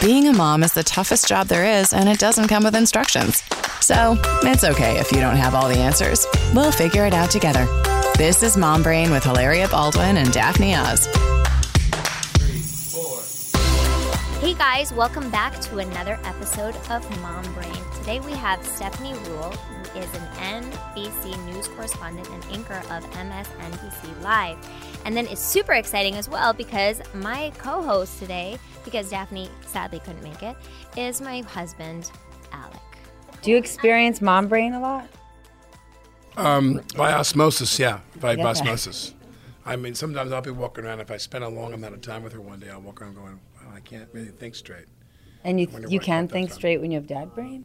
Being a mom is the toughest job there is, and it doesn't come with instructions. So it's okay if you don't have all the answers. We'll figure it out together. This is Mom Brain with Hilaria Baldwin and Daphne Oz. Hey guys, welcome back to another episode of Mom Brain. Today we have Stephanie Ruhle, who is an NBC news correspondent and anchor of MSNBC Live. And then it's super exciting as well because my co host today, because Daphne sadly couldn't make it, is my husband, Alec. Do you experience mom brain a lot? Um, by osmosis, yeah, by Yeah. osmosis. I mean, sometimes I'll be walking around. If I spend a long amount of time with her one day, I'll walk around going, "Wow, I can't really think straight." And you you can think straight when you have dad brain?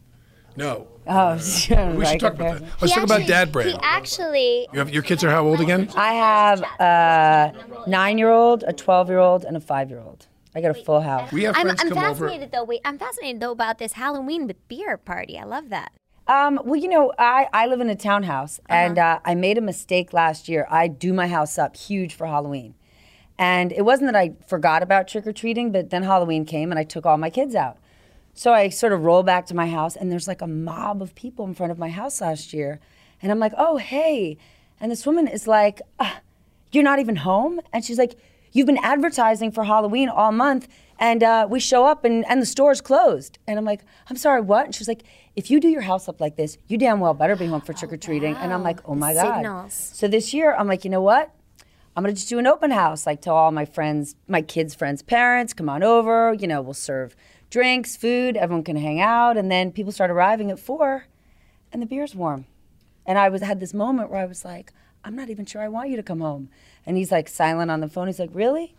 No, Oh, sure. we right, should talk about that. Let's talk about dad brain. He actually, You have, your kids are how old again? I have a nine year old, a 12 year old, and a five year old. I got a full house. We have I'm, friends I'm come over. fascinated though. Wait, I'm fascinated though about this Halloween with beer party. I love that. Um, well, you know, I, I live in a townhouse, Uh-huh. and uh, I made a mistake last year. I do my house up huge for Halloween. And it wasn't that I forgot about trick or treating, but then Halloween came and I took all my kids out. So I sort of roll back to my house, and there's like a mob of people in front of my house last year. And I'm like, oh, hey. And this woman is like, ah, you're not even home? And she's like, you've been advertising for Halloween all month, and uh, we show up and, and the store's closed. And I'm like, I'm sorry, what? And she's like, if you do your house up like this, you damn well better be home for trick or treating. And I'm like, oh my God. Signals. So this year, I'm like, you know what? I'm gonna just do an open house, like tell all my friends, my kids' friends' parents, come on over. You know, we'll serve drinks, food, everyone can hang out, and then people start arriving at four, and the beer's warm. And I was had this moment where I was like, I'm not even sure I want you to come home. And he's like silent on the phone. He's like, really?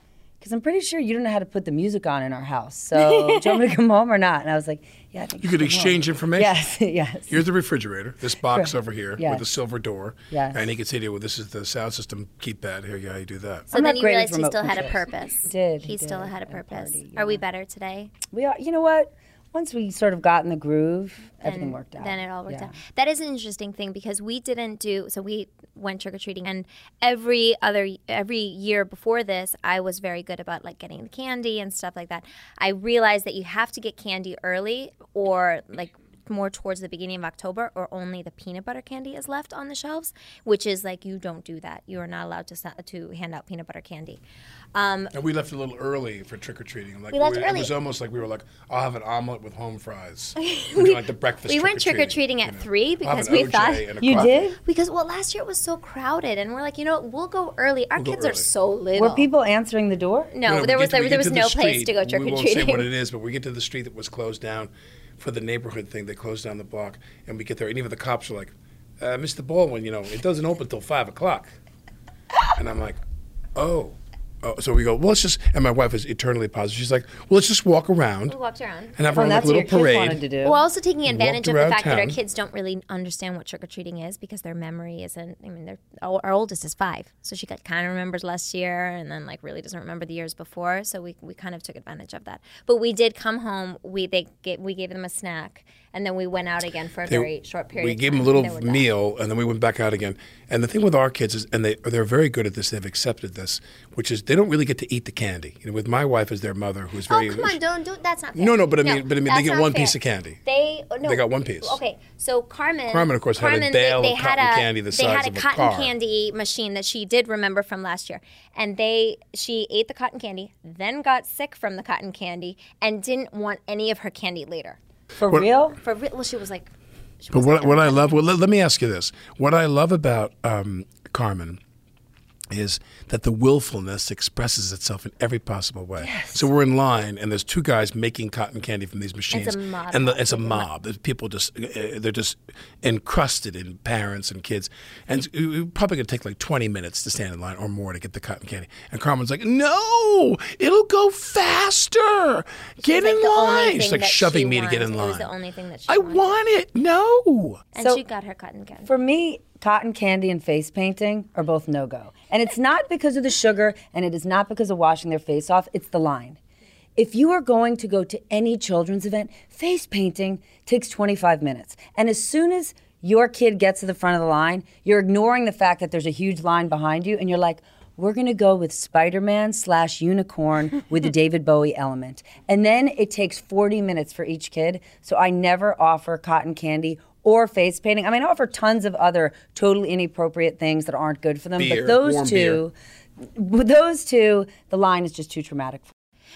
Because I'm pretty sure you don't know how to put the music on in our house. So do you want me to come home or not? And I was like, yeah, I think You could come home." exchange information. Yes, yes. Here's the refrigerator. This box Sure. over here Yes. with the silver door. Yes. And he could say to you, "Well, this is the sound system. Keep that. Here, yeah, you do that." So I'm then not you realized he remote still had a purpose. He did, He, he still had a at a purpose. party, Are we better today? We are. You know what? Once we sort of got in the groove, everything worked out. Then it all worked Yeah. out. That is an interesting thing because we didn't do so. We went trick or treating, and every other every year before this, I was very good about like getting the candy and stuff like that. I realized that you have to get candy early or like more towards the beginning of October, or only the peanut butter candy is left on the shelves, which is like you don't do that. You are not allowed to to hand out peanut butter candy. Um, And we left a little early for trick or treating. Like We left It early. was almost like we were like, "I'll have an omelet with home fries." we like the breakfast. we went trick or treating at three because we thought You did? Because well, last year it was so crowded, and we're like, you know, we'll go early. Our go kids are so little. Were people answering the door? No, there was there, was no place to go trick or treating. We or won't say what it is, but we get to the street that was closed down for the neighborhood thing. They closed down the block, and we get there, and even the cops are like, uh, "Mr. Baldwin, you know, it doesn't open till five o'clock." And I'm like, "Oh." Oh, so we go. Well, let's just. And my wife is eternally positive. She's like, "Well, let's just walk around We walked around. and have Oh, our like, that's what little your kids parade." wanted to do. Well, also taking advantage of the around fact that our kids don't really understand what trick or treating is because their memory isn't. I mean, they're, our our oldest is five, so she kind of remembers last year, and then like really doesn't remember the years before. So we, we kind of took advantage of that. But we did come home. We they get, we gave them a snack, and then we went out again for a They- very short period. We of gave them a little they meal, and then we went back out again. And the thing with our kids is, and they they're very good at this. They've accepted this, which is they don't really get to eat the candy. You know, with my wife as their mother, who's very. Oh very come on! Don't do that's not fair. No, no, but I mean- but I mean, they get one fair. piece of candy. They oh, no, They got one piece. Okay, so Carmen. Carmen, of course, had a bale they, of they had cotton a, candy the They size had a of a cotton car. candy machine that she did remember from last year, and they she ate the cotton candy, then got sick from the cotton candy, and didn't want any of her candy later. For real? For re- well, she was like, she But was what, like, what I love, well, let, let me ask you this. What I love about um, Carmen is that the willfulness expresses itself in every possible way. Yes. So we're in line, and there's two guys making cotton candy from these machines, mob. and the, it's a mob. There's people just uh, they're just encrusted in parents and kids, and it's it's probably going to take like 20 minutes to stand in line or more to get the cotton candy. And Carmen's like, "No, it'll go faster. Get like in the line." She's like shoving she me to get in wants. It line. was the only thing that she I wanted. want it. No. and So- she got her cotton candy. For me, cotton candy and face painting are both no go. And it's not because of the sugar and it is not because of washing their face off, it's the line. If you are going to go to any children's event, face painting takes 25 minutes. And as soon as your kid gets to the front of the line, you're ignoring the fact that there's a huge line behind you and you're like, we're going to go with Spider-Man slash unicorn with the David Bowie element. And then it takes 40 minutes for each kid. So I never offer cotton candy or face painting. I mean, I offer tons of other totally inappropriate things that aren't good for them. Beer, but those warm two, with those two, the line is just too traumatic. For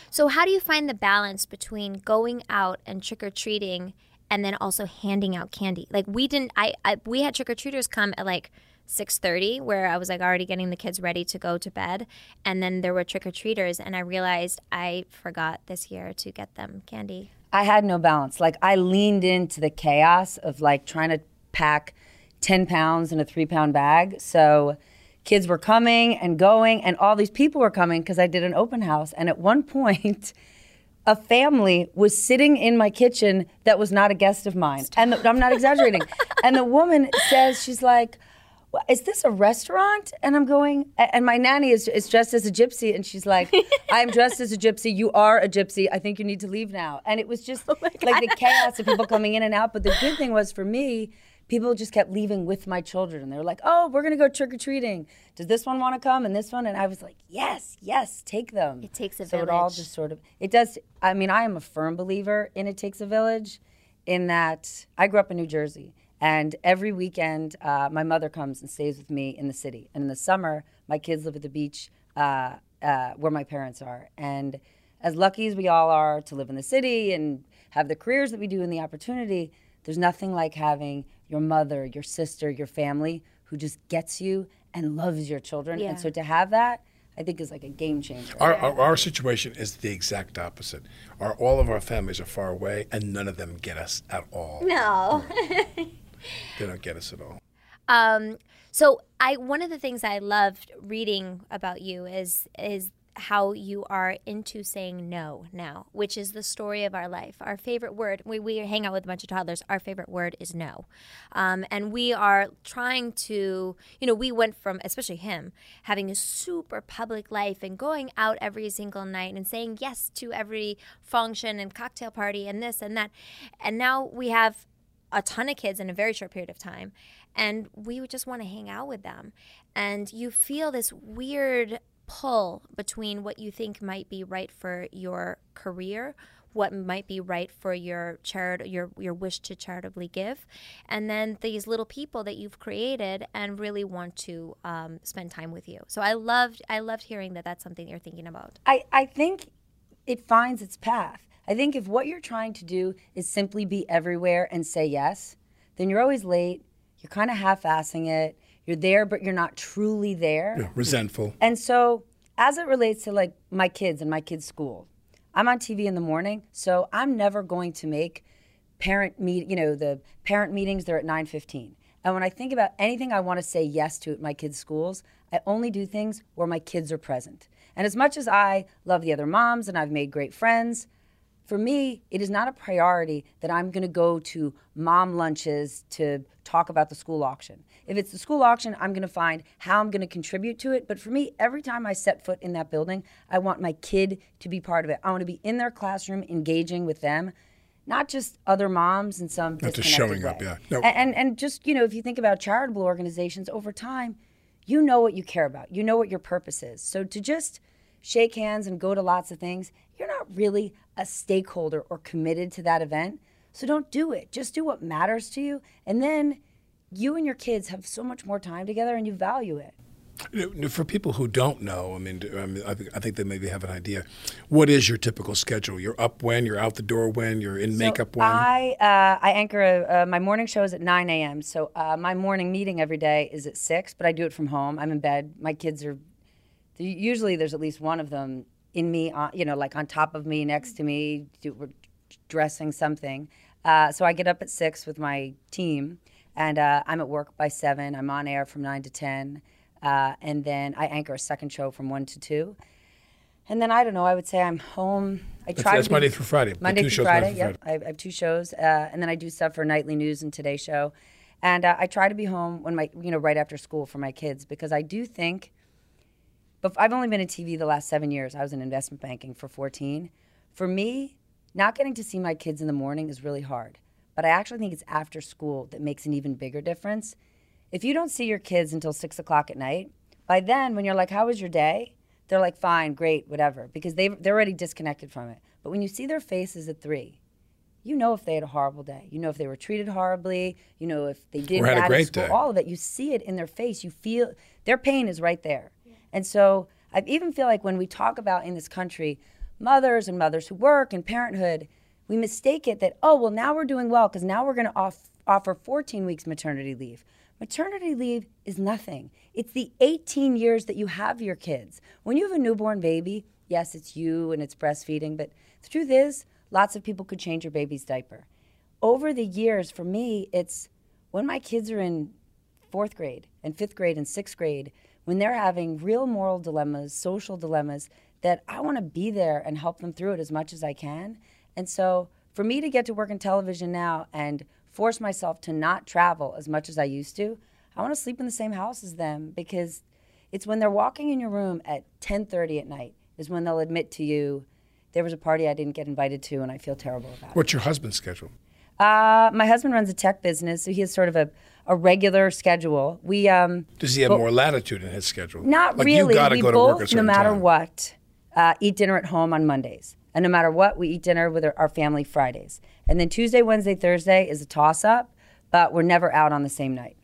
So, how do you find the balance between going out and trick or treating and then also handing out candy? Like we didn't, I, I we had trick or treaters come at like six thirty, where I was like already getting the kids ready to go to bed, and then there were trick or treaters, and I realized I forgot this year to get them candy. I had no balance. Like I leaned into the chaos of like trying to pack 10 pounds in a three pound bag. So kids were coming and going, and all these people were coming because I did an open house. And at one point, a family was sitting in my kitchen that was not a guest of mine. And the, I'm not exaggerating. and the woman says, she's like, "Well, is this a restaurant? And I'm going, and my nanny is, is dressed as a gypsy. And she's like, I'm dressed as a gypsy. You are a gypsy. I think you need to leave now. And it was just oh like the chaos of people coming in and out. But the good thing was for me, people just kept leaving with my children. And they were like, oh, we're going to go trick or treating. Does this one want to come? And this one? And I was like, yes, yes, take them. It takes a so it all village. just sort of, it does. I mean, I am a firm believer in it takes a village in that I grew up in New Jersey. And every weekend, uh, my mother comes and stays with me in the city. And in the summer, my kids live at the beach uh, uh, where my parents are. And as lucky as we all are to live in the city and have the careers that we do and the opportunity, there's nothing like having your mother, your sister, your family who just gets you and loves your children. Yeah. And so to have that, I think is like a game changer. Our, our, our situation is the exact opposite. Our, all of our families are far away, and none of them get us at all. No. They don't get us at all. Um, so I one of the things I loved reading about you is is how you are into saying no now, which is the story of our life. Our favorite word, we, we hang out with a bunch of toddlers, our favorite word is no. Um, and we are trying to, you know, we went from, especially him, having a super public life and going out every single night and saying yes to every function and cocktail party and this and that. And now we have a ton of kids in a very short period of time and we would just want to hang out with them. And you feel this weird pull between what you think might be right for your career what might be right for your charity your your wish to charitably give and then these little people that you've created and really want to um, spend time with you. So i loved i loved hearing that that's something you're thinking about. I, I think it finds its path. I think if what you're trying to do is simply be everywhere and say yes, then you're always late. You're kind of half assing it. You're there, but you're not truly there. Yeah, resentful. And so, as it relates to like my kids and my kids' school, I'm on TV in the morning, so I'm never going to make parent meet. You know, the parent meetings they're at 9:15. And when I think about anything I want to say yes to at my kids' schools, I only do things where my kids are present. And as much as I love the other moms and I've made great friends, for me, it is not a priority that I'm going to go to mom lunches to talk about the school auction. If it's the school auction, I'm going to find how I'm going to contribute to it. But for me, every time I set foot in that building, I want my kid to be part of it. I want to be in their classroom, engaging with them, not just other moms and some Not just showing up, yeah. No. And, and and just you know, if you think about charitable organizations over time, you know what you care about. You know what your purpose is. So to just shake hands and go to lots of things, you're not really a stakeholder or committed to that event. So don't do it. Just do what matters to you. And then you and your kids have so much more time together and you value it. For people who don't know, I mean, I, think- they maybe have an idea. What is your typical schedule? You're up when? You're out the door when? You're in makeup when? I uh, I anchor a, uh, my morning show is at 9 a.m. So uh, my morning meeting every day is at six, but I do it from home. I'm in bed. My kids are usually there's at least one of them in me, on, you know, like on top of me, next to me, do, we're dressing something. Uh, so I get up at six with my team, and uh, I'm at work by seven. I'm on air from nine to ten, uh, and then I anchor a second show from one to two. And then I don't know. I would say I'm home. I That's, try. that's to Monday through Friday. Monday through shows, Friday. Monday through Yep, I have, I have two shows, uh, and then I do stuff for Nightly News and Today Show, and uh, I try to be home when my you know right after school for my kids because I do think. But I've only been in TV the last seven years. I was in investment banking for 14. For me, not getting to see my kids in the morning is really hard. But I actually think it's after school that makes an even bigger difference. If you don't see your kids until six o'clock at night, By then, when you're like, "How was your day?" They're like, "Fine, great, whatever," because they they're already disconnected from it. But when you see their faces at three, you know if they had a horrible day. You know if they were treated horribly. You know if they did Or had a bad at great school. day. All of it. You see it in their face. You feel their pain is right there. And so I even feel like when we talk about in this country mothers and mothers who work and parenthood, we mistake it that oh well now we're doing well because now we're going to off, offer 14 weeks maternity leave. Maternity leave is nothing. It's the 18 years that you have your kids. When you have a newborn baby, yes, it's you and it's breastfeeding, but the truth is, lots of people could change your baby's diaper. Over the years, for me, it's when my kids are in fourth grade and fifth grade and sixth grade, when they're having real moral dilemmas, social dilemmas, that I want to be there and help them through it as much as I can. And so for me to get to work in television now and force myself to not travel as much as I used to, I want to sleep in the same house as them because it's when they're walking in your room at 10:30 at night is when they'll admit to you there was a party I didn't get invited to and I feel terrible about it. What's your husband's schedule? Uh, my husband runs a tech business, so he has sort of a, a regular schedule. We um, Does he have more latitude in his schedule? not like really. You got to we go to both, work at no matter time. what, uh, eat dinner at home on Mondays, and no matter what, we eat dinner with our, our family Fridays. And then Tuesday, Wednesday, Thursday is a toss up, but we're never out on the same night.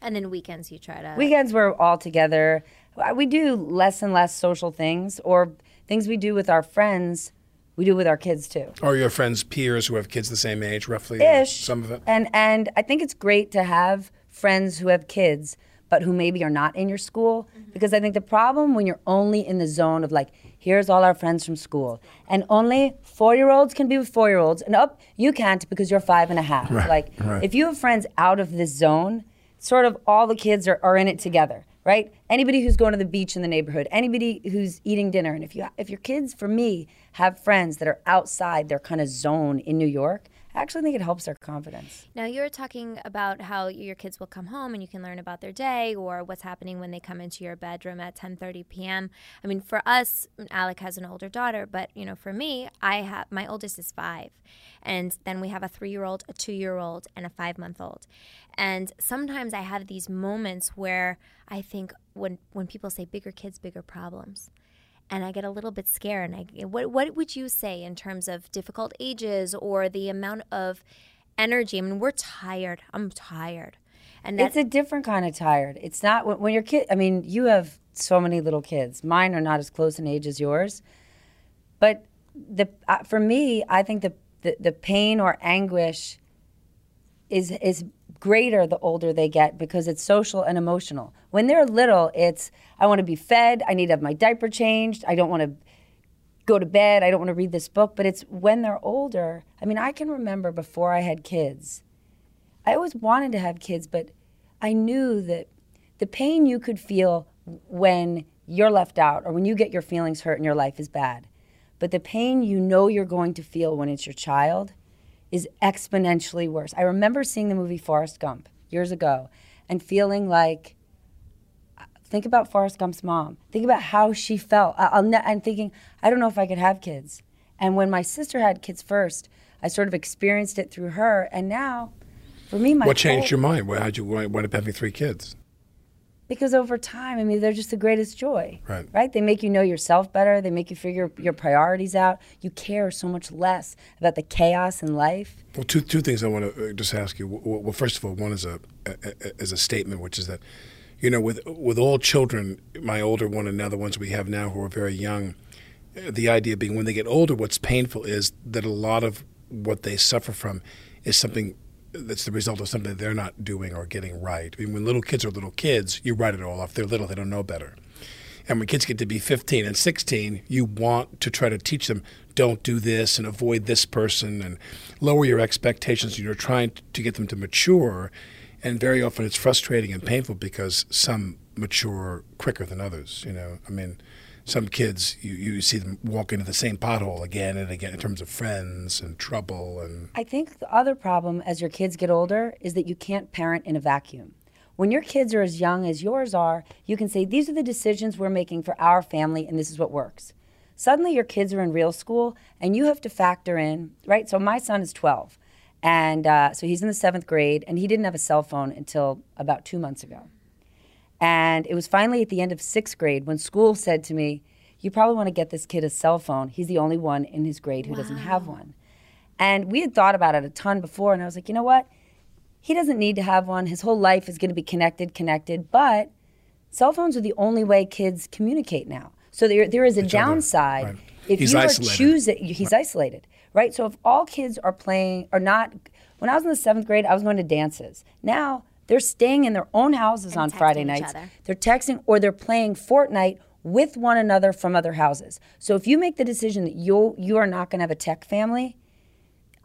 And then weekends you try to. Weekends we're all together. Uh, We do less and less social things, or things we do with our friends. We do with our kids too. Or your friends' peers who have kids the same age, roughly? Uh, ish. Some of it. And and I think it's great to have friends who have kids, but who maybe are not in your school. Mm-hmm. Because I think the problem when you're only in the zone of like, here's all our friends from school, and only four year olds can be with four year olds, and up you can't because you're five and a half. like right. if you have friends out of this zone, sort of all the kids are, are in it together. Right? Anybody who's going to the beach in the neighborhood, anybody who's eating dinner, and if you if your kids, for me, have friends that are outside their kind of zone in New York, I actually think it helps their confidence. Now you were talking about how your kids will come home and you can learn about their day or what's happening when they come into your bedroom at 10:30 p.m. I mean, for us, Alec has an older daughter, but you know, for me, I have my oldest is 5. And then we have a 3-year-old, a 2-year-old, and a 5-month-old. And sometimes I have these moments where I think when when people say bigger kids, bigger problems and I get a little bit scared. And I, what what would you say in terms of difficult ages or the amount of energy? I mean, we're tired. I'm tired, and It's a different kind of tired. It's not when, when your kid. I mean, you have so many little kids. Mine are not as close in age as yours, but the uh, for me, I think the, the the pain or anguish is is greater the older they get because it's social and emotional. When they're little, it's I want to be fed. I need to have my diaper changed. I don't want to go to bed. I don't want to read this book. But it's when they're older. I mean, I can remember before I had kids. I always wanted to have kids, but I knew that the pain you could feel when you're left out or when you get your feelings hurt and your life is bad. But the pain you know you're going to feel when it's your child is exponentially worse. I remember seeing the movie Forrest Gump years ago and feeling like, think about Forrest Gump's mom. Think about how she felt. I- I'll ne- and thinking, I don't know if I could have kids. And when my sister had kids first, I sort of experienced it through her. And now, for me, my What changed whole- your mind? Why- How'd you wi- wind up having three kids? Because over time, I mean, they're just the greatest joy. Right. Right? They make you know yourself better. They make you figure your priorities out. You care so much less about the chaos in life. Well, two two things I want to just ask you. Well, first of all, one is a, a, a is a statement, which is that, you know, with with all children, my older one and now the ones we have now who are very young, uh, the idea being when they get older, what's painful is that a lot of what they suffer from is something that's the result of something they're not doing or getting right. I mean, when little kids are little kids, you write it all off. They're little; they don't know better. And when kids get to be 15 and 16, you want to try to teach them don't do this and avoid this person and lower your expectations. You're trying to get them to mature. And very often it's frustrating and painful because some mature quicker than others. You know, I mean, some kids, you, you see them walk into the same pothole again and again in terms of friends and trouble. And I think the other problem as your kids get older is that you can't parent in a vacuum. When your kids are as young as yours are, you can say, These are the decisions we're making for our family, and this is what works. Suddenly, your kids are in real school, and you have to factor in, right? So, my son is 12, and uh, so he's in the seventh grade, and he didn't have a cell phone until about two months ago. And it was finally at the end of sixth grade when school said to me, You probably want to get this kid a cell phone. He's the only one in his grade who doesn't have one. And we had thought about it a ton before. And I was like, You know what? He doesn't need to have one. His whole life is going to be connected, connected. But cell phones are the only way kids communicate now. So there, there is a other, downside. right. If He's you are isolated. choosing, he's isolated, right? So if all kids are playing, are not, when I was in the seventh grade, I was going to dances. Now they're staying in their own houses on Friday nights. other. They're texting or they're playing Fortnite with one another from other houses. So if you make the decision that you you are not going to have a tech family,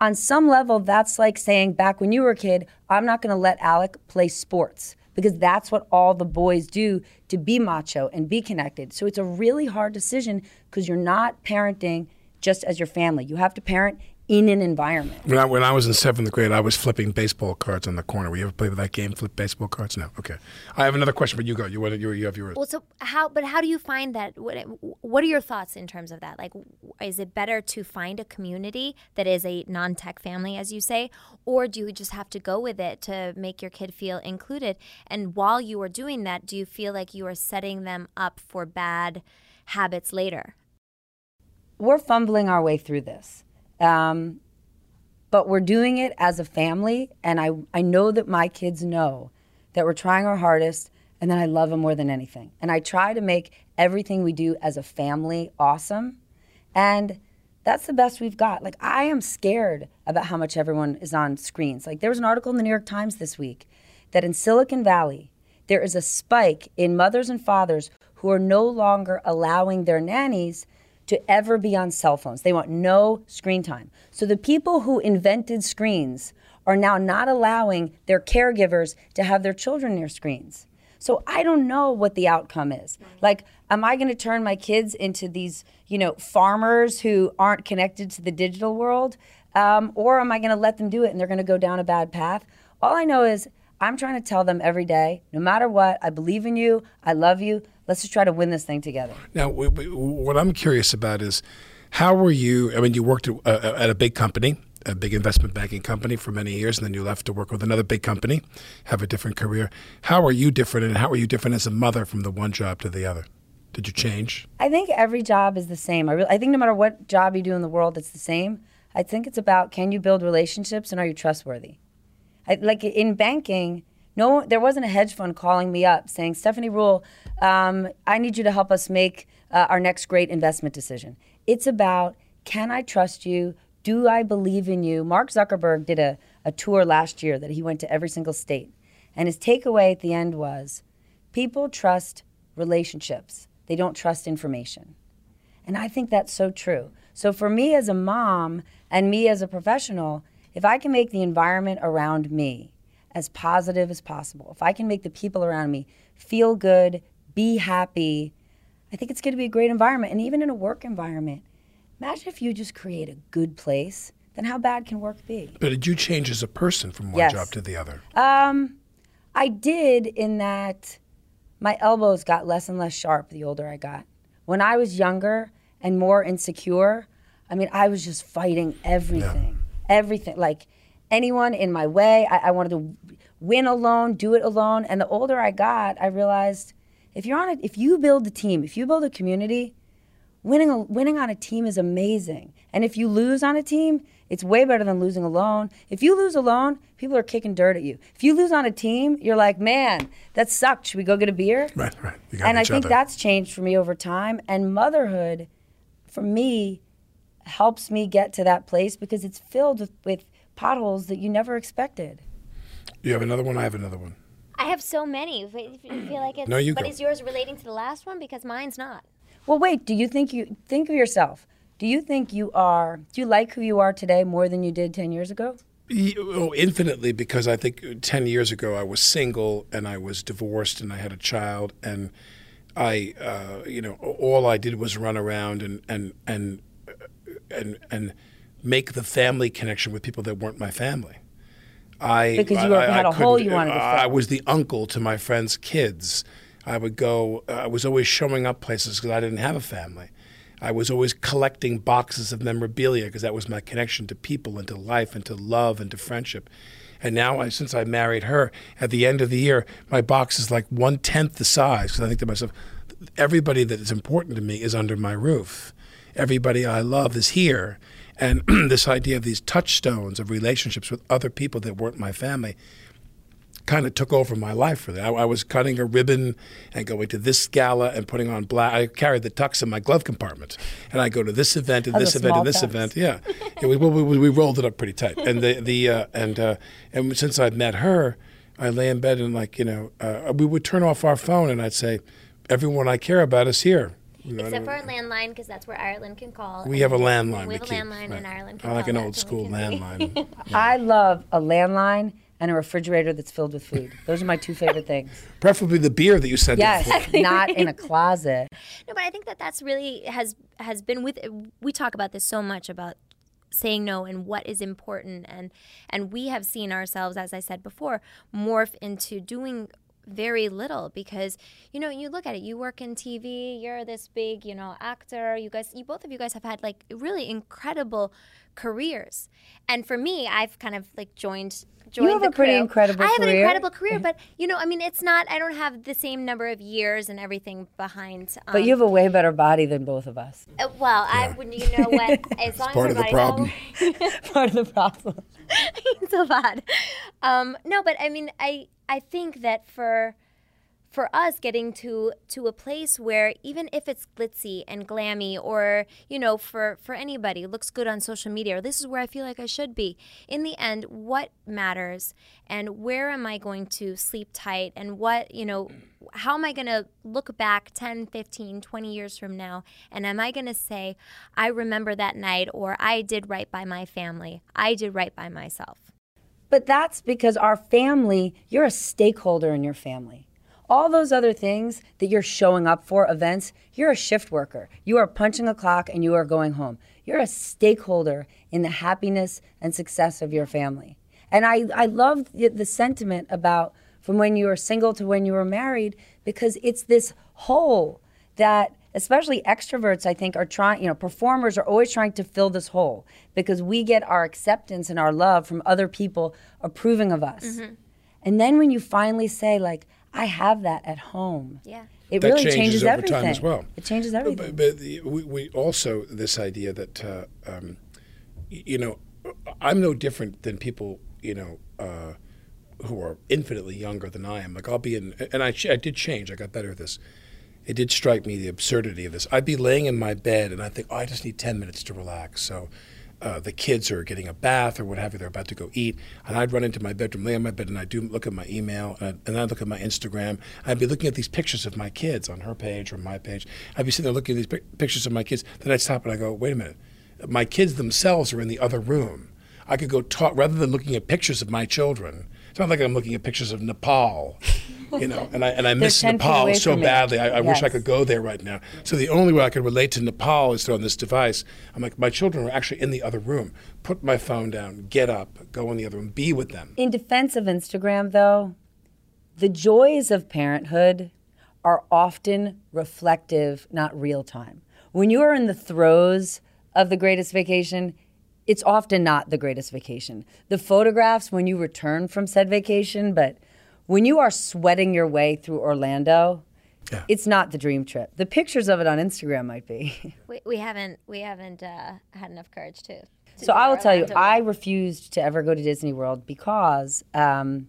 on some level, that's like saying back when you were a kid, I'm not going to let Alec play sports because that's what all the boys do to be macho and be connected. So it's a really hard decision because you're not parenting just as your family. You have to parent in an environment. When I, when I was in seventh grade, I was flipping baseball cards on the corner. We ever play with that game, flip baseball cards? No. Okay. I have another question, but you go. You want you, you have yours. Well, so how? But how do you find that? What, what are your thoughts in terms of that? Like, is it better to find a community that is a non-tech family, as you say, or do you just have to go with it to make your kid feel included? And while you are doing that, do you feel like you are setting them up for bad habits later? we're fumbling our way through this. Um, but we're doing it as a family, and I, I know that my kids know that we're trying our hardest and that I love them more than anything. And I try to make everything we do as a family awesome. And that's the best we've got. Like, I am scared about how much everyone is on screens. Like, there was an article in the New York Times this week that in Silicon Valley, there is a spike in mothers and fathers who are no longer allowing their nannies to ever be on cell phones. They want no screen time. So the people who invented screens are now not allowing their caregivers to have their children near screens. So I don't know what the outcome is. Like, am I going to turn my kids into these, you know, farmers who aren't connected to the digital world, um, or am I going to let them do it and they're going to go down a bad path? All I know is I'm trying to tell them every day, no matter what, I believe in you, I love you. Let's just try to win this thing together. Now, w- w- what I'm curious about is how were you? I mean, you worked at, uh, at a big company, a big investment banking company for many years, and then you left to work with another big company, have a different career. How are you different, and how are you different as a mother from the one job to the other? Did you change? I think every job is the same. I, really, I think no matter what job you do in the world, it's the same. I think it's about can you build relationships and are you trustworthy? I, like in banking, no, there wasn't a hedge fund calling me up saying, Stephanie Ruhle, um, I need you to help us make uh, our next great investment decision. It's about can I trust you? Do I believe in you? Mark Zuckerberg did a, a tour last year that he went to every single state. And his takeaway at the end was people trust relationships, they don't trust information. And I think that's so true. So for me as a mom and me as a professional, if I can make the environment around me as positive as possible, if I can make the people around me feel good, be happy, I think it's going to be a great environment. And even in a work environment, imagine if you just create a good place, then how bad can work be? But did you change as a person from one Yes. job to the other? Um, I did in that my elbows got less and less sharp the older I got. When I was younger and more insecure, I mean, I was just fighting everything, everything. Like anyone in my way, I, I wanted to win alone, do it alone. And the older I got, I realized if you're on it, if you build a team, if you build a community, winning a, winning on a team is amazing. And if you lose on a team, it's way better than losing alone. If you lose alone, people are kicking dirt at you. If you lose on a team, you're like, man, that sucked. Should we go get a beer? Right, right. You got and I think other. that's changed for me over time. And motherhood, for me, helps me get to that place because it's filled with, with potholes that you never expected. You have another one. I have another one. I have so many. If you feel like it's. No, you But go. is yours relating to the last one? Because mine's not. Well, wait, do you think you think of yourself? Do you think you are, do you like who you are today more than you did 10 years ago? Oh, infinitely, because I think 10 years ago I was single and I was divorced and I had a child and I, uh, you know, all I did was run around and, and, and, and, and make the family connection with people that weren't my family. I Because you I- I had a hole you wanted to fill. I was the uncle to my friends' kids. I would go. I was always showing up places because I didn't have a family. I was always collecting boxes of memorabilia because that was my connection to people and to life and to love and to friendship. And now, I, since I married her, at the end of the year, my box is like one tenth the size. Because I think to myself, everybody that is important to me is under my roof. Everybody I love is here. And this idea of these touchstones of relationships with other people that weren't my family kind of took over my life for that. I, I, was cutting a ribbon and going to this gala and putting on black. I carried the tux in my glove compartment, and I go to this event and Oh, this event and this tux. event. Yeah, yeah we, we, we, we rolled it up pretty tight. And the the uh, and uh, and since I'd met her, I lay in bed and like you know uh, we would turn off our phone and I'd say, everyone I care about is here. You know, Except for don't- our landline, because that's where Ireland can call. we have a landline. We have a keep, landline, right. and Ireland can I like call an old school can see. landline. I love a landline and a refrigerator that's filled with food. Those are my two favorite things. Preferably the beer that you sent. Yes, not in a closet. No, but I think that that's really has has been with. We talk about this so much about saying no and what is important, and and we have seen ourselves, as I said before, morph into doing very little because you know you look at it you work in tv you're this big you know actor you guys you both of you guys have had like really incredible careers. And for me i've kind of like joined joined have the a pretty crew. incredible i have career. an incredible career but you know i mean it's not i don't have the same number of years and everything behind um, But you have a way better body than both of us. uh, well, I wouldn't. You know what? As long part as of the our problem. Part of the problem. not so bad. Um, no, but I mean, I I think that for for us getting to to a place where even if it's glitzy and glammy or you know for for anybody looks good on social media or this is where i feel like i should be in the end what matters and where am i going to sleep tight and what you know how am i going to look back 10 15 20 years from now and am i going to say i remember that night or i did right by my family i did right by myself But that's because our family, you're a stakeholder in your family. All those other things that you're showing up for, events, you're a shift worker. You are punching a clock and you are going home. You're a stakeholder in the happiness and success of your family. And I, I love the, the sentiment about from when you were single to when you were married because it's this hole that especially extroverts i think are trying you know performers are always trying to fill this hole because we get our acceptance and our love from other people approving of us Mm-hmm. and then when you finally say like i have that at home Yeah. it That really changes changes, over everything time as well. it changes everything But, but the- we, we also this idea that uh, um, you know I'm no different than people you know uh, who are infinitely younger than I am. Like I'll be in, and I, I did change. I got better at this. It did strike me the absurdity of this. I'd be laying in my bed and I think, oh, I just need ten minutes to relax. So. Uh, the kids are getting a bath or what have you. They're about to go eat, and I'd run into my bedroom, lay on my bed, and I'd do look at my email, and, I, and I'd look at my Instagram. I'd be looking at these pictures of my kids on her page or my page. I'd be sitting there looking at these pic- pictures of my kids. Then I'd stop and I go, wait a minute, my kids themselves are in the other room. I could go talk rather than looking at pictures of my children. It's not like I'm looking at pictures of Nepal, you know, and I and I miss Nepal so badly. I, I wish I could go there right now. So the only way I could relate to Nepal is on this device. I'm like, my children are actually in the other room. Put my phone down, get up, go in the other room, be with them. in defense of Instagram, though, the joys of parenthood are often reflective, not real time. When you are in the throes of the greatest vacation, it's often not the greatest vacation. The photographs when you return from said vacation, but when you are sweating your way through Orlando, Yeah. it's not the dream trip. The pictures of it on Instagram might be. We, we haven't we haven't uh, had enough courage to. to So I will tell you, I refused to ever go to Disney World because um,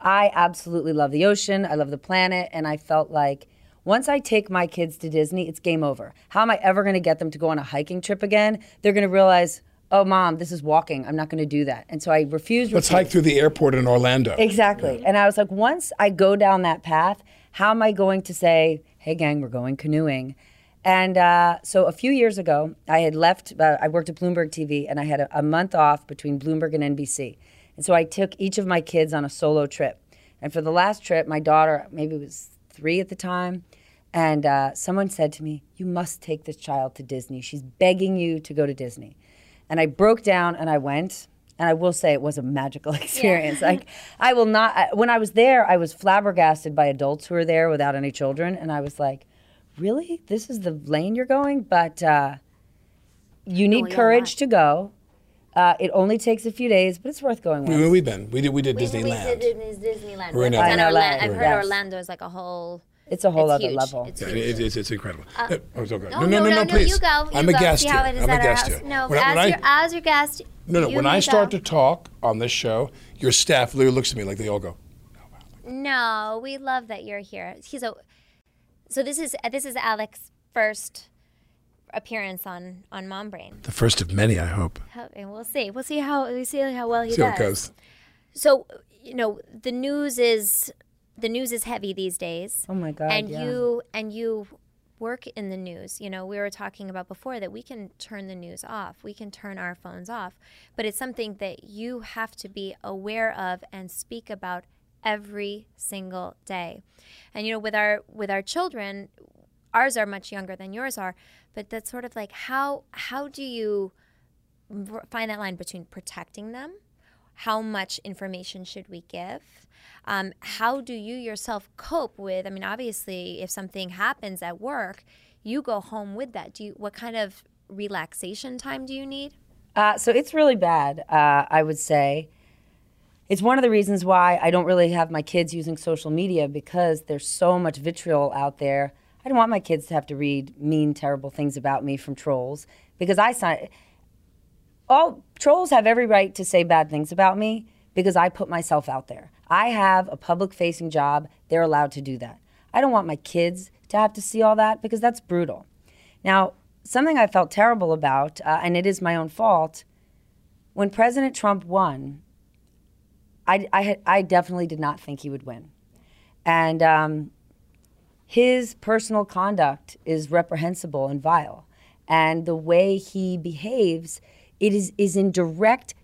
I absolutely love the ocean, I love the planet, and I felt like once I take my kids to Disney, it's game over. How am I ever going to get them to go on a hiking trip again? They're going to realize, oh, mom, this is walking. I'm not going to do that. And so I refused. Let's refused. hike through the airport in Orlando. Exactly. And I was like, once I go down that path, how am I going to say, hey, gang, we're going canoeing? And uh, so a few years ago, I had left, uh, I worked at Bloomberg TV, and I had a, a month off between Bloomberg and NBC. And so I took each of my kids on a solo trip. And for the last trip, my daughter, maybe was three at the time, and uh, someone said to me, You must take this child to Disney. She's begging you to go to Disney. And I broke down and I went. And I will say it was a magical experience. Like I will not. I- When I was there, I was flabbergasted by adults who were there without any children, and I was like, "Really? This is the lane you're going?" But uh, you need you're courage not. to go. Uh, it only takes a few days, but it's worth going We, once. we've been. We did. We did We- Disneyland. We did Disneyland. We're in I've, I know, Orla- LA. I've heard Yes. Orlando is like a whole. It's a whole it's other huge. level. It's Yeah, huge. it, it's, it's incredible. Uh, oh, it's. No, no, no, no, no, please. You go. You I'm a go. guest See here. how it is I'm a at our guest house. here. No, When I- as, when I- your, as your guest. no, no. you When I start go. to talk on this show, your staff literally looks at me like they all go. No, we love that you're here. He's a. So this is this is Alec's first appearance on on Mom Brain. The first of many, I hope. And we'll see. We'll see how we'll see how well he See how does. it goes. So you know the news is the news is heavy these days. Oh my God, And yeah. you and you work in the news. You know, we were talking about before that we can turn the news off. We can turn our phones off. But it's something that you have to be aware of and speak about every single day. And you know, with our with our children, ours are much younger than yours are, but that's sort of like how how do you find that line between protecting them how much information should we give um, how do you yourself cope with i mean obviously if something happens at work you go home with that do you what kind of relaxation time do you need Uh, so it's really bad, uh, I would say. It's one of the reasons why I don't really have my kids using social media because there's so much vitriol out there. I don't want my kids to have to read mean, terrible things about me from trolls because I sign. All trolls have every right to say bad things about me because I put myself out there. I have a public facing job. They're allowed to do that. I don't want my kids to have to see all that because that's brutal. Now, something I felt terrible about, uh, and it is my own fault, when President Trump won, I, I, I definitely did not think he would win. And um, his personal conduct is reprehensible and vile. And the way he behaves, it is, is in direct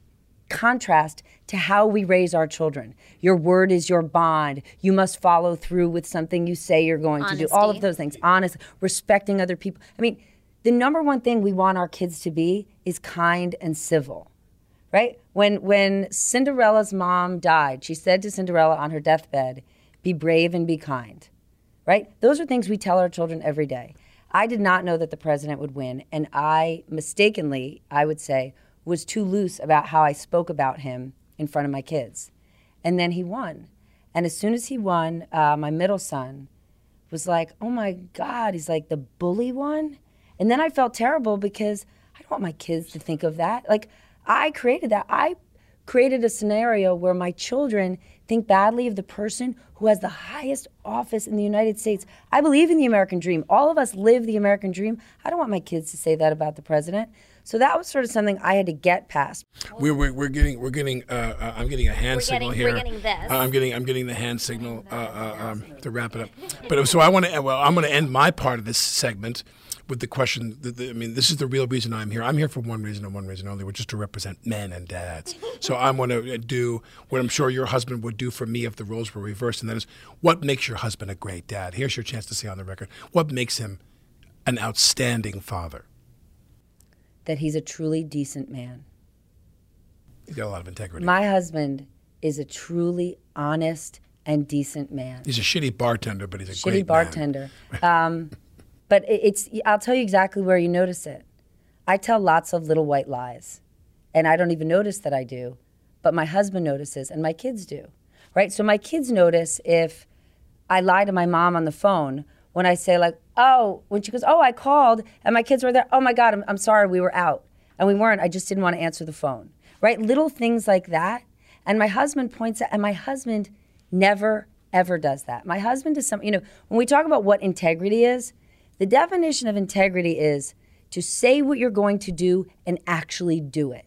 contrast to how we raise our children. Your word is your bond. You must follow through with something you say you're going to do. All of those things. Honest, respecting other people. I mean, the number one thing we want our kids to be is kind and civil. Right? When when Cinderella's mom died, she said to Cinderella on her deathbed, "Be brave and be kind." Right? Those are things we tell our children every day. I did not know that the president would win, and I mistakenly, I would say, was too loose about how I spoke about him in front of my kids. And then he won. And as soon as he won, uh, my middle son was like, oh my God, he's like, the bully one? And then I felt terrible because I don't want my kids to think of that. Like, I created that. I created a scenario where my children think badly of the person who has the highest office in the United States. I believe in the American dream. All of us live the American dream. I don't want my kids to say that about the president. So that was sort of something I had to get past. We're, we're, we're getting we're getting uh, uh, I'm getting a hand We're signal getting- we're here. getting this. Uh, I'm getting I'm getting the hand signal uh, uh, um, to wrap it up. But so I want to well I'm going to end my part of this segment with the question. That the, I mean, this is the real reason I'm here. I'm here for one reason and one reason only, which is to represent men and dads. So I'm going to do what I'm sure your husband would do for me if the roles were reversed, and that is what makes your husband a great dad. Here's your chance to say on the record what makes him an outstanding father. That he's a truly decent man. He's got a lot of integrity. My husband is a truly honest and decent man. he's a shitty bartender, but he's a Shitty bartender. Um, but it's, I'll tell you exactly where you notice it. I tell lots of little white lies, and I don't even notice that I do, but my husband notices, and my kids do, right? So my kids notice if I lie to my mom on the phone when I say, like, oh, when she goes, oh, I called, and my kids were there, oh my God, I'm, I'm sorry, we were out. And we weren't, I just didn't want to answer the phone, right? Little things like that. And my husband points out, and my husband never, ever does that. My husband is some, you know, when we talk about what integrity is, the definition of integrity is to say what you're going to do and actually do it.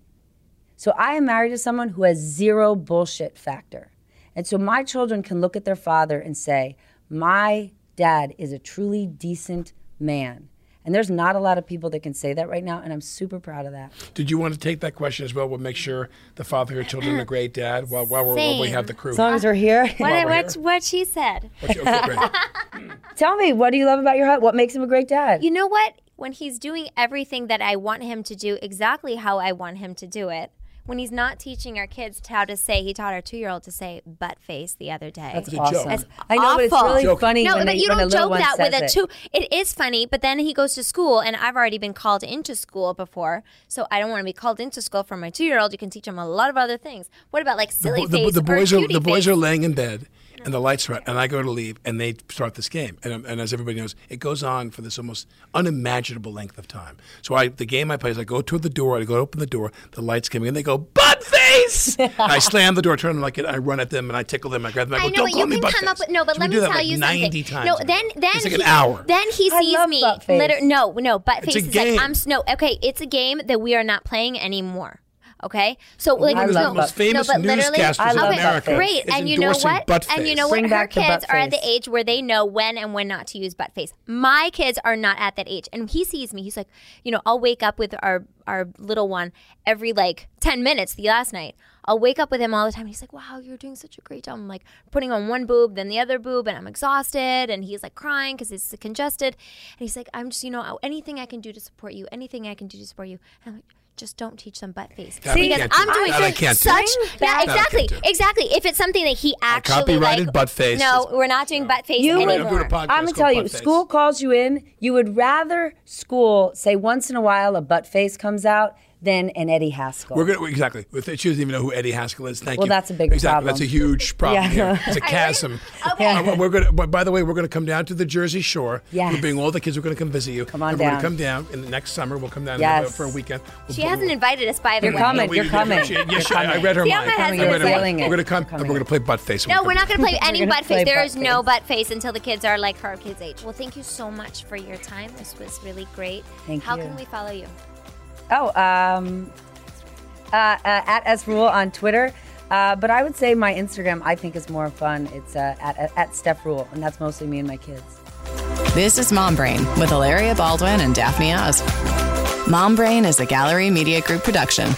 So I am married to someone who has zero bullshit factor. And so my children can look at their father and say, my dad is a truly decent man. And there's not a lot of people that can say that right now, and I'm super proud of that. Did you want to take that question as well? We'll make sure the father of your children a great dad while, while, we're, while we have the crew. As long as we're here. what, we're what, here. what she said Okay. Tell me, what do you love about your husband? What makes him a great dad? you know what when he's doing everything that i want him to do exactly how i want him to do it when he's not teaching our kids how to say, he taught our two year old to say butt face the other day. That's a awesome. joke. That's I know, but it's awful. really Joke. funny No, when, but a, you don't joke that with says a it. two. It is funny, but then he goes to school, and I've already been called into school before, so I don't want to be called into school for my two-year-old. You can teach him a lot of other things. What about like silly the, face the or boys are cutie the boys face? are laying in bed and the lights are out and I go to leave and they start this game and, um, and as everybody knows it goes on for this almost unimaginable length of time so I the game I play is I go toward the door I go open the door the lights come in and they go butt face And I slam the door turn them like it I run at them and I tickle them I grab them I, I go know, don't but call you me can butt come up face." with no. But So let me tell like you 90 something. times no, then then it's like he, an hour Then he I sees love me. butt face. liter- no, no, butt It's face a is like. I'm no. Okay, it's a game that we are not playing anymore. Okay, so like I no, love no, butt famous but literally, newscasters I in love okay, America great, is and you know what? butt And you face. know Bring what? Her kids are at the age where they know when and when not to use butt face. My kids are not at that age, and he sees me. He's like, you know, I'll wake up with our our little one every like ten minutes. The last night, I'll wake up with him all the time. He's like, wow, you're doing such a great job. I'm like putting on one boob, then the other boob, and I'm exhausted. And he's like crying because he's congested. And he's like, I'm just, you know, anything I can do to support you, anything I can do to support you. And I'm like, just don't teach them butt face That I because can't do. I'm doing That I can't do. such That yeah I can't exactly do. exactly if it's something that he actually copyrighted like butt face. no we're not doing butt face You would- anymore I'm doing a podcast I'm gonna tell you, Butt Face. school calls you in. You would rather school say once in a while a butt face comes out than an Eddie Haskell. We're gonna exactly. She doesn't even know who Eddie Haskell is. Thank Well, you. Well, that's a bigger exactly. problem. That's a huge problem. Yeah. here. It's a chasm. Okay. Uh, we're gonna. but By the way, we're gonna come down to the Jersey Shore. Yes. We're bringing all the kids. We're gonna come visit you. Come on and We're gonna come down in the next summer. We'll come down Yes. for a weekend. We'll she put- hasn't invited us by the You're way coming. we- You're coming. she- You're yes, she- I coming. read her Fiona mind. has I You're read her mind. We're gonna come. Coming We're gonna play butt face. no we're not going to play any butt face There is no butt face until the kids are like her kids age well thank you so much for your time this was really great Thank you. how can we follow you Oh, um, uh, uh, at S Ruhle on Twitter. Uh, but I would say my Instagram I think is more fun. It's uh, at, at Steph Ruhle, and that's mostly me and my kids. This is Mom Brain with Hilaria Baldwin and Daphne Oz. Mom Brain is a Gallery Media Group production